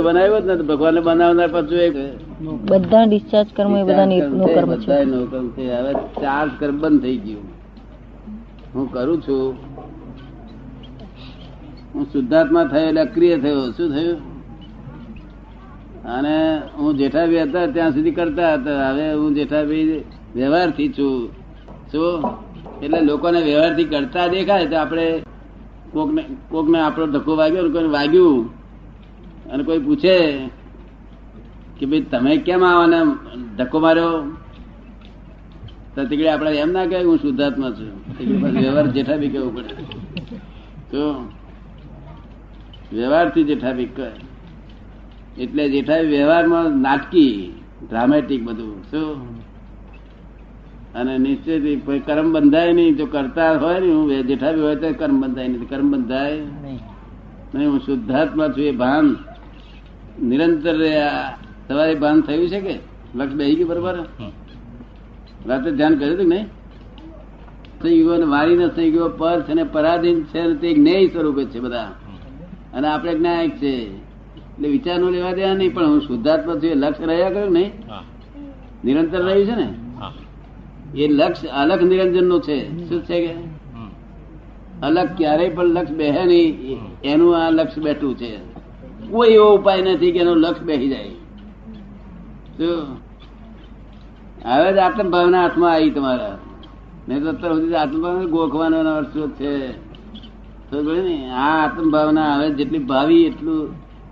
બનાવ્યો જ નથી. ભગવાને બનાવનાર પાછું એક બધા ડિસ્ચાર્જ કર્મ એ બધા નો છે, કર્મ છે. બધાય નો કર્મ છે હવે ચાર્જ કર્મ બંધ થઈ ગયું. હું કરું છું. હું શુદ્ધાત્મા થયો એટલે અક્રિય થયો. શું થયું? અને હું જેઠાભી હતા ત્યાં સુધી કરતા હતા. હવે હું જેઠાભી વ્યવહારથી છું. શું? એટલે લોકોને વ્યવહારથી કરતા દેખાય તો આપણે કોકને કોકને આપણો ધક્કો વાગ્યો કોઈને વાગ્યું. અને કોઈ પૂછે કે ભાઈ તમે કેમ આવાને ધક્કો માર્યો? તો તીકડે આપણે એમ ના કહે હું શુદ્ધાત્મા છું. વ્યવહાર જેઠા બી કેવું પડે. તો વ્યવહારથી જેઠા બી કહે. એટલે જેઠા વ્યવહારમાં નાટકી ડ્રામેટિક બધું. શું અને નિશ્ચિત કોઈ કર્મ બંધાય નહીં. જો કરતા હોય ને હું જેઠા બી હોય તો કર્મ બંધાય નહીં. કર્મ બંધાય નહીં હું શુદ્ધાત્મા છું એ ભાન. નિરંતર રહ્યા. તમારે ભાન થયું છે કે? લક્ષ બેસી ગયું બરોબર? રાતે ધ્યાન કર્યું હતું નહીં? થઈ ગયો મારી ન થઈ ગયો પર છે ને પરાધીન છે તે જ્ઞેય સ્વરૂપે છે બધા. અને આપણે જ્ઞાયક છે. એટલે વિચાર નો લેવા દેવા નહીં પણ હું શુદ્ધાત્મા છું એ લક્ષ રહ્યા કર્યું નહીં? નિરંતર રહ્યું છે ને? એ લક્ષ અલગ નિરંજનનું છે. શું છે કે? અલગ ક્યારેય પણ લક્ષ બેહે નહીં. એનું આ લક્ષ બેઠું છે. કોઈ એવો ઉપાય નથી કે એનું લક્ષ બેસી જાય. હવે જ આત્મ ભાવના હાથમાં આવી તમારા. નહીં તો અત્યાર સુધી આત્મભાવના ગોખવાનો અર્થ છે? આ આત્મ હવે જેટલી ભાવી એટલું,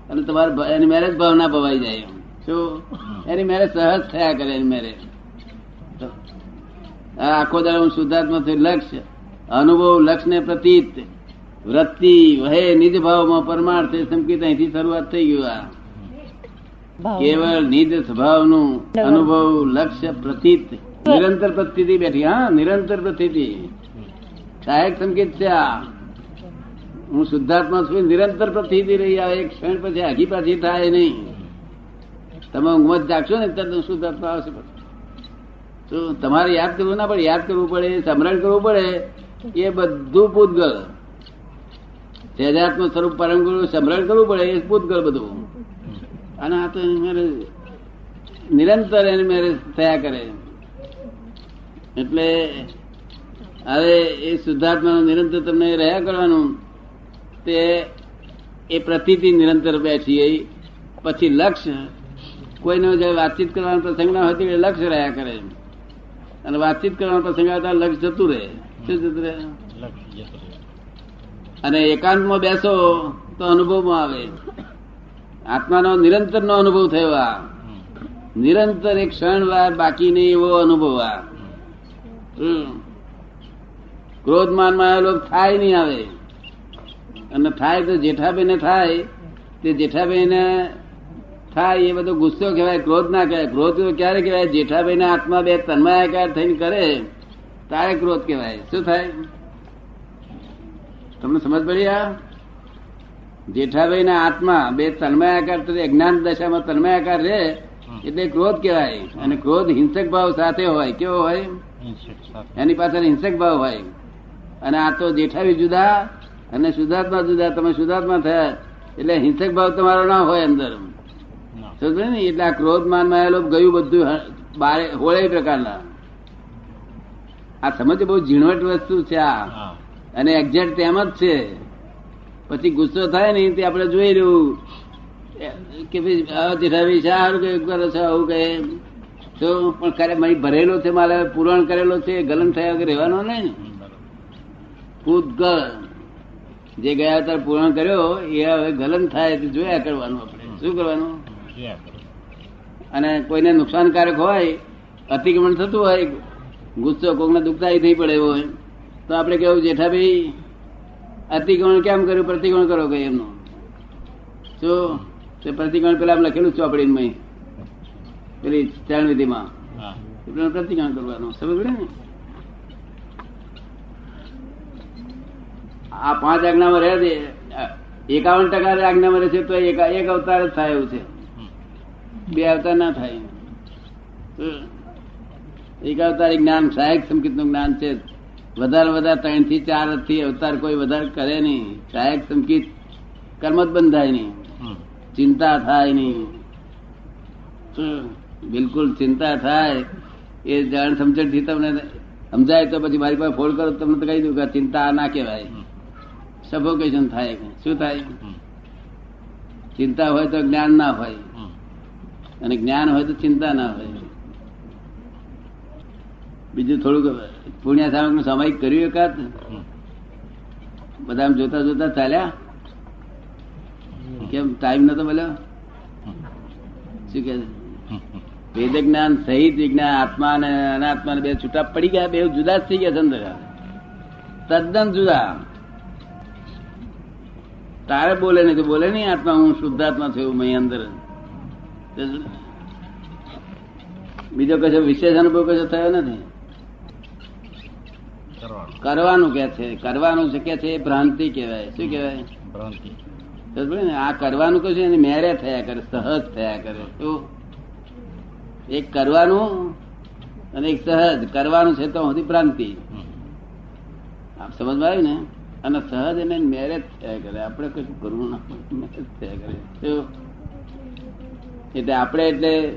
અને તમારે એની મેરેજ ભાવના ભવાઈ જાય શું એની મેરેજ સહજ થયા કરે એની મેરેજ આખો દાડો હું શુદ્ધાત્મા લક્ષ્ય અનુભવ લક્ષ ને પ્રતીત. વૃત્તિ વહે નિજ ભાવમાં પરમાર્થે સંકિત અહીંથી શરૂઆત થઈ ગયું આ. કેવળ નિજ સ્વભાવનું અનુભવ લક્ષ્ય પ્રતીત. નિરંતર પ્રતિથી બેઠી હા નિરંતર પ્રતિથી સહાયક સંકેત છે આ. હું શુદ્ધાત્મા છું નિરંતર પ્રતિથી રહી આવે એક ક્ષણ પછી આગી પાછી થાય નહીં. તમે ઊંઘમાં જાગશો ને ત્યારે શુદ્ધાત્મા આવશે તો તમારે યાદ કરવું ના પડે યાદ કરવું પડે સ્મરણ કરવું પડે એ બધું પૂતગલ. સહેજાત્મ સ્વરૂપ પરમ ગુરુ સમરણ કરવું પડે, એ ભૂતગળ બધું. અને આ તો નિરંતર એની મેરેજ થયા કરે. એટલે હવે એ શુદ્ધાત્મા નિરંતર તમને રહ્યા કરવાનું, તે એ પ્રતિથી નિરંતર બેઠી પછી લક્ષ્ય કોઈનો જે વાતચીત કરવાનો પ્રસંગ ના હોય, એ લક્ષ્ય રહ્યા કરે અને વાતચીત કરવાનો પ્રસંગ આવે તો આ લક્ષ્ય જતું રહે. શું જતું રહે. અને એકાંતમાં બેસો તો અનુભવમાં આવે. આત્માનો નિરંતર નો અનુભવ થયો આ. નિરંતર એક ક્ષણ વાર બાકી નહીં એવો અનુભવ આ. ક્રોધ માનમાં આવેલો થાય નહીં આવે. અને થાય તો જેઠાભાઈ ને થાય. તે જેઠાભાઈ થાય એ બધો ગુસ્સો કહેવાય, ક્રોધ ના કહેવાય. ક્રોધ ક્યારે કહેવાય? જેઠાભાઈ ના આત્મા બે તન્માયાકાર થઈને કરે. તારે ક્રોધ કહેવાય. શું થાય? તમને સમજ પડી આ? જેઠાભાઈ ના આત્મા બે તન્મયાકાર અજ્ઞાન દશામાં તન્મયાકાર રહે એટલે ક્રોધ કહેવાય. અને ક્રોધ હિંસક ભાવ સાથે હોય. કેવો હોય? એની પાછળ હિંસક ભાવ હોય. અને આ તો જેઠાવી જુદા અને શુદ્ધાત્મા જુદા. તમે શુદ્ધાત્મા થયા એટલે હિંસક ભાવ તમારો ના હોય અંદર. સમજો ને? એટલે આ ક્રોધ માનમાં ગયું બધું બારે હોળે પ્રકારના. આ સમજ બહુ ઝીણવટ વસ્તુ છે આ. અને એક્ઝેક્ટ તેમ જ છે. પછી ગુસ્સો થાય ને તે આપણે જોઈ રહ્યું કે ભાઈ જેઠાભાઈ હારું કે કરો છો આવું કહે તો પણ ખરે મારી ભરેલો છે, મારે પૂરણ કરેલો છે, ગલન થયા વગર રહેવાનો નહીં ને. પૂતગલ. જે ગયા તાર પૂરણ કર્યો, એ હવે ગલન થાય, તો જોયા કરવાનું આપણે. શું કરવાનું? અને કોઈને નુકસાનકારક હોય, અતિક્રમણ થતું હોય, ગુસ્સો કોઈને દુઃખદાયી થઈ પડે એવો હોય તો આપણે કેવું જેઠાભાઈ અતિક્રમણ કેમ કર્યું? પ્રતિક્રમણ કરો કઈ એમનું. શું તે પ્રતિક્રમણ પેલા લખેલું ચોપડીમાં પેલી ચરણ વિધિમાં પ્રતિક્રમણ કરવાનું. સમજ ને? આ પાંચ આજ્ઞામાં રહે છે. એકાવન ટકા આજ્ઞામાં રહે છે તો એક એક અવતાર જ થાય એવું છે. બે અવતાર ના થાય. એક અવતાર જ્ઞાન સહાયક સંકેતનું જ્ઞાન છે વધારે વધારે ત્રણથી ચારથી અવતાર કોઈ વધારે કરે નહીં. કાયક ચમકી કર્મ જ બંધાય નહીં. ચિંતા થાય નહીં? બિલકુલ ચિંતા થાય. એ જાણ સમજણથી તમને સમજાય તો પછી મારી પાસે ફોન કરો તમને તો કહી દઉં કે ચિંતા ના કહેવાય. સફોકેશન થાય શું થાય? ચિંતા હોય તો જ્ઞાન ના હોય. અને જ્ઞાન હોય તો ચિંતા ના હોય. બીજું થોડુંક પુણ્ય સામે નું સામાયિક કર્યું એકાદ? બધા જોતા જોતા ચાલ્યા? કેમ ટાઈમ નતો મળ્યો? શું કે? વેદ જ્ઞાન સહિત વિજ્ઞાન આત્મા અને અનાત્મા બે છૂટા પડી ગયા બે જુદા જ થઈ ગયા છે અંદર. તદ્દન જુદા. તારે બોલે નહીં તો બોલે નહીં આત્મા હું શુદ્ધાત્મા છું એવું મેં અંદર. બીજો કશો વિશેષ અનુભવ કશો થયો નથી? કરવાનું કે છે? કરવાનું છે કે છે? એ ભ્રાંતિ કહેવાય. શું કહેવાય? ભ્રાંતિ. ને આ કરવાનું કશું એને મેરે થયા કરે સહજ થયા કરે. શું? એક કરવાનું અને એક સહજ. કરવાનું છે તો સુધી ભ્રાંતિ. આપ સમજમાં આવ્યું ને? અને સહજ એને મેરેજ થયા કરે. આપણે કશું કરવું ના મેરેજ થયા કરે? એટલે આપણે એટલે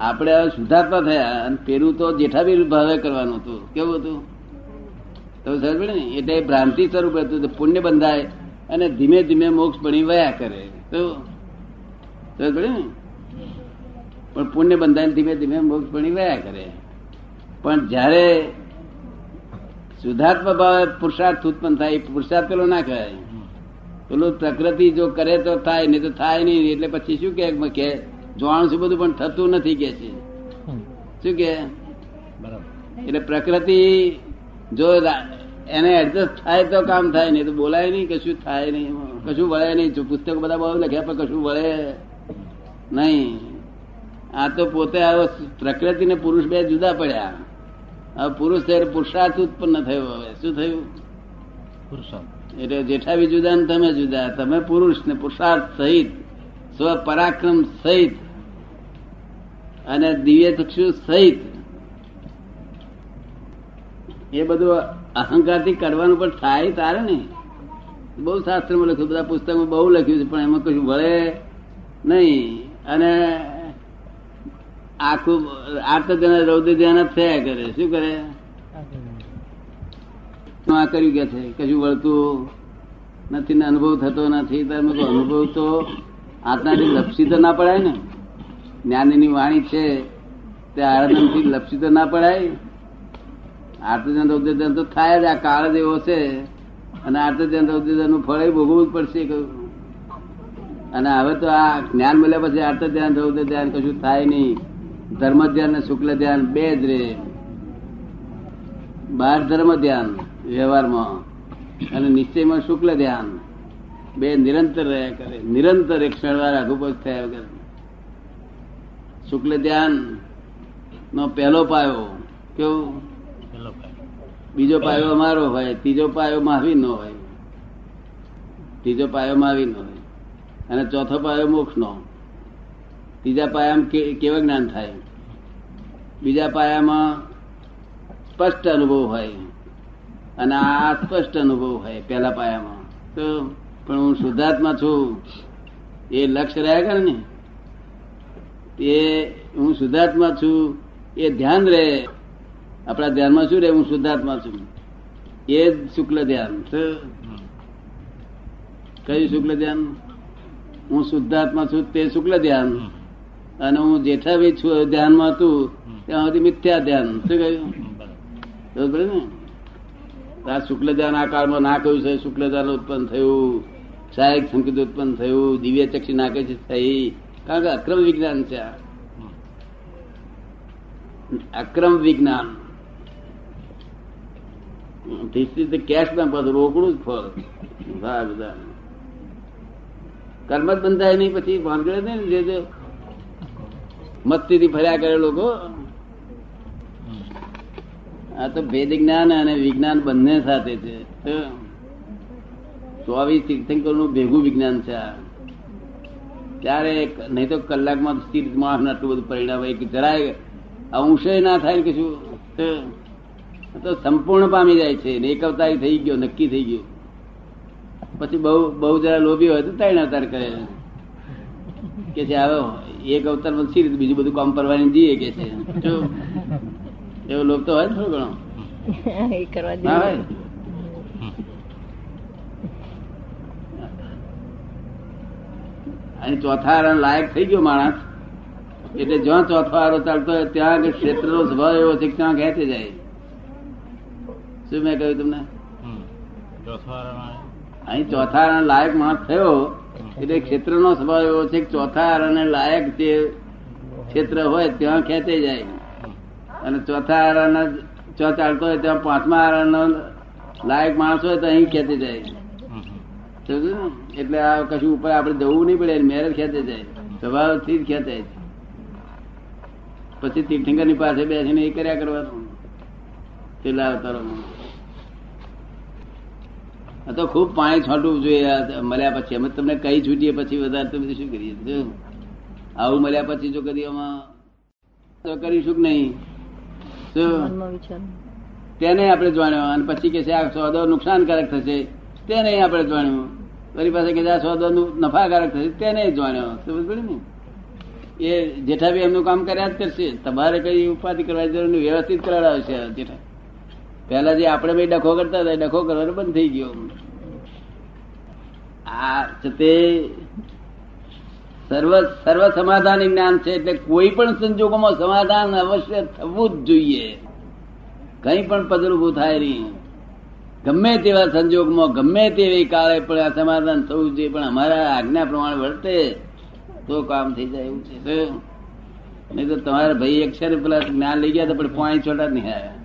આપણે હવે સુધાર્થમાં થયા અને પેલું તો જેઠાબીર ભાવે કરવાનું હતું. કેવું હતું? તો સમજ ને? એટલે ભ્રાંતિ સ્વરૂપ હતું પુણ્ય બંધાય અને ધીમે ધીમે મોક્ષ બની વયા કરે. તો સમજ ને? પણ પુણ્ય બંધાય ધીમે ધીમે મોક્ષ બની વયા કરે. પણ જ્યારે શુદ્ધાત્મ ભાવે પુરુષાર્થ ઉત્પન્ન થાય પુરુષાર્થ પેલો ના કહેવાય. પેલું પ્રકૃતિ જો કરે તો થાય નહીં તો થાય નહીં. એટલે પછી શું કે કે જોવાનું છું બધું પણ થતું નથી કે છે. શું કે બરાબર. એટલે પ્રકૃતિ જો એને એડજસ્ટ થાય તો કામ થાય નહીં તો બોલાય નહીં કશું થાય નહીં. કશું વળે નહીં. જો પુસ્તકો બધા બહુ લખ્યા પણ કશું વળે નહીં. આ તો પોતે આવો પ્રકૃતિ ને પુરુષ બે જુદા પડ્યા. હવે પુરુષ થયો પુરુષાર્થ ઉત્પન્ન થયો હવે. શું થયું? પુરુષાર્થ. એટલે જેઠા બી જુદા ને તમે જુદા. તમે પુરુષ ને પુરુષાર્થ સહિત સ્વ પરાક્રમ સહિત અને દિવ્ય ચક્ષુ સહિત. એ બધું અહંકારથી કરવાનું પણ થાય તારે ને? બહુ શાસ્ત્રમાં લખ્યું, બધા પુસ્તકમાં બહુ લખ્યું છે, પણ એમાં કશું વળે નહીં. અને આખું આર્ત જણા રૌદ્ર ધ્યાન જ થયા કરે. શું કરે? આ કર્યું કે છે? કશું વળતું નથી ને અનુભવ થતો નથી. તમે અનુભવ તો આત્માથી લપસી તો ના પડાય ને? જ્ઞાનીની વાણી છે, તે આરામથી લપસી તો ના પડાય. આર્તજન રૌદ્રજન તો થાય જ, આ કાળ જ એવો છે. અને આર્તજન રૌદ્રજનનું ફળ ભોગવવું જ પડશે કહ્યું. અને હવે તો આ જ્ઞાન મળ્યા પછી આર્ત ધ્યાન રૌદ્ર ધ્યાન કશું થાય નહીં. ધર્મ ધ્યાન ને શુક્લ ધ્યાન બે જ રે. બાર ધર્મ ધ્યાન વ્યવહારમાં. અને નિશ્ચયમાં શુક્લ ધ્યાન બે નિરંતર રહ્યા કરે. નિરંતર એક ક્ષણવાર અઘુપજ થયા વગર. શુક્લ ધ્યાન નો પહેલો પાયો કેવું બીજો પાયો અમારો હોય, ત્રીજો પાયો માવી નો હોય. ત્રીજો પાયો માવી નો હોય. અને ચોથો પાયો મોક્ષ નો ત્રીજા પાયામાં કેવા જ્ઞાન થાય? બીજા પાયામાં સ્પષ્ટ અનુભવ હોય. અને આ સ્પષ્ટ અનુભવ હોય પહેલા પાયામાં. તો, પણ હું શુદ્ધાત્મા છું. એ લક્ષ્ય રહ્યા કરે ને એ, હું શુદ્ધાત્મા છું, એ ધ્યાન રહે. આપણા ધ્યાનમાં શું રહે હું શુદ્ધાત્મા છું એ જ શુક્લ ધ્યાન. કયું શુક્લ ધ્યાન? હું શુદ્ધાત્મા છું તે શુક્લ ધ્યાન. અને હું જેઠાભી છું ધ્યાનમાં હતું ત્યાં સુધી મિથ્યા ધ્યાન. શું કહ્યું? બરાબર. ને? આ શુક્લ ધ્યાન આ કાળમાં ના કહ્યું છે? શુક્લ ધ્યાન ઉત્પન્ન થયું. સહાયક સંકેત ઉત્પન્ન થયું. દિવ્ય ચક્ષી નાખે છે થઈ. કારણ કે અક્રમ વિજ્ઞાન છે અક્રમ વિજ્ઞાન. કેશ બેંક પાછું રોકડું જ ફળ. હા, બધા. કર્મ જ બંધાય નહીં, પછી ભાનગડે ને જે જે મસ્તીથી ફર્યા કરે લોકો? આ તો ભેદ જ્ઞાન અને વિજ્ઞાન બંને સાથે છે. ચોવીસ તીર્થંકરનું ભેગું વિજ્ઞાન છે આ. ત્યારે નહીં તો કલાકમાં તીર્થ માણસ આટલું બધું પરિણામ કે જરાય અંશે ના થાય કે કશું. તો સંપૂર્ણ પામી જાય છે. ને એક અવતારી થઈ ગયો નક્કી થઈ ગયો. પછી બહુ બહુ જરા લોભી હોય તો ત્રણ અવતાર કરે. કે છે હવે એક અવતાર સી રીતે બીજું બધું કામ કરવાની જઈએ કે છે. એવો લોભ તો હોય ને થોડો ઘણો. ના હોય? અને ચોથા આરાને લાયક થઈ ગયો માણસ. એટલે જ્યાં ચોથો આરો ચાલતો હોય ત્યાં ક્ષેત્રનો સ્વભાવ એવો છે ત્યાં ખેંચી જાય. શું મેં કહ્યું તમને. ચોથો અહીં ચોથા આરાને લાયક માણસ થયો એટલે ક્ષેત્રનો સ્વભાવ એવો છે કે ચોથા આરાને લાયક જે ક્ષેત્ર હોય ત્યાં ખેંચે જાય. અને ચોથા આરાના ચો ચાલતો હોય ત્યાં પાંચમા આરણ લાયક માણસ હોય તો અહીં ખેંચે જાય. ને? એટલે આ કશું ઉપર આપણે જવું નહીં પડે મેરેજ ખેંચે જાય. સ્વભાવથી જ ખેંચાય છે. પછી તીર્થંકરની પાસે બેસીને એ કર્યા કરવાનું. પેલા અવતારોમાં. આ તો ખૂબ પાણી છોટવું જોઈએ. મળ્યા પછી અમે તમને કઈ છૂટીએ પછી વધારે તમે શું કરીએ? આવું મળ્યા પછી જો કદી આમાં તો કરીશું કે નહીં? તેને આપણે જાણ્યો અને પછી કે છે આ સોદો નુકસાનકારક થશે. તેને આપણે જાણ્યું. વળી પાસે કે આ સોદો નું નફાકારક થશે તેને જાણ્યો. સમજ પડી ને એ જેઠા બી એમનું કામ કર્યા જ કરશે. તમારે કઈ ઉપાધિ કરવા જરૂર વ્યવસ્થિત કરાવશે જેઠા પહેલા જે આપણે ભાઈ ડખો કરતા હતા ડખો કરવાનો બંધ થઈ ગયો. આ તે સર્વ સર્વ સમાધાન જ્ઞાન છે, એટલે કોઈ પણ સંજોગોમાં સમાધાન અવશ્ય થવું જ જોઈએ. કઈ પણ પદર ઉભું થાય નહીં. ગમે તેવા સંજોગમાં, ગમે તેવી કાળે પણ આ સમાધાન થવું જોઈએ, પણ અમારા આજ્ઞા પ્રમાણે વર્તે તો કામ થઈ જાય એવું છે. નહીં તો તમારા ભાઈ અક્ષર પેલા જ્ઞાન લઈ ગયા તો પણ પાંચ છોટા નહીં આવ્યા.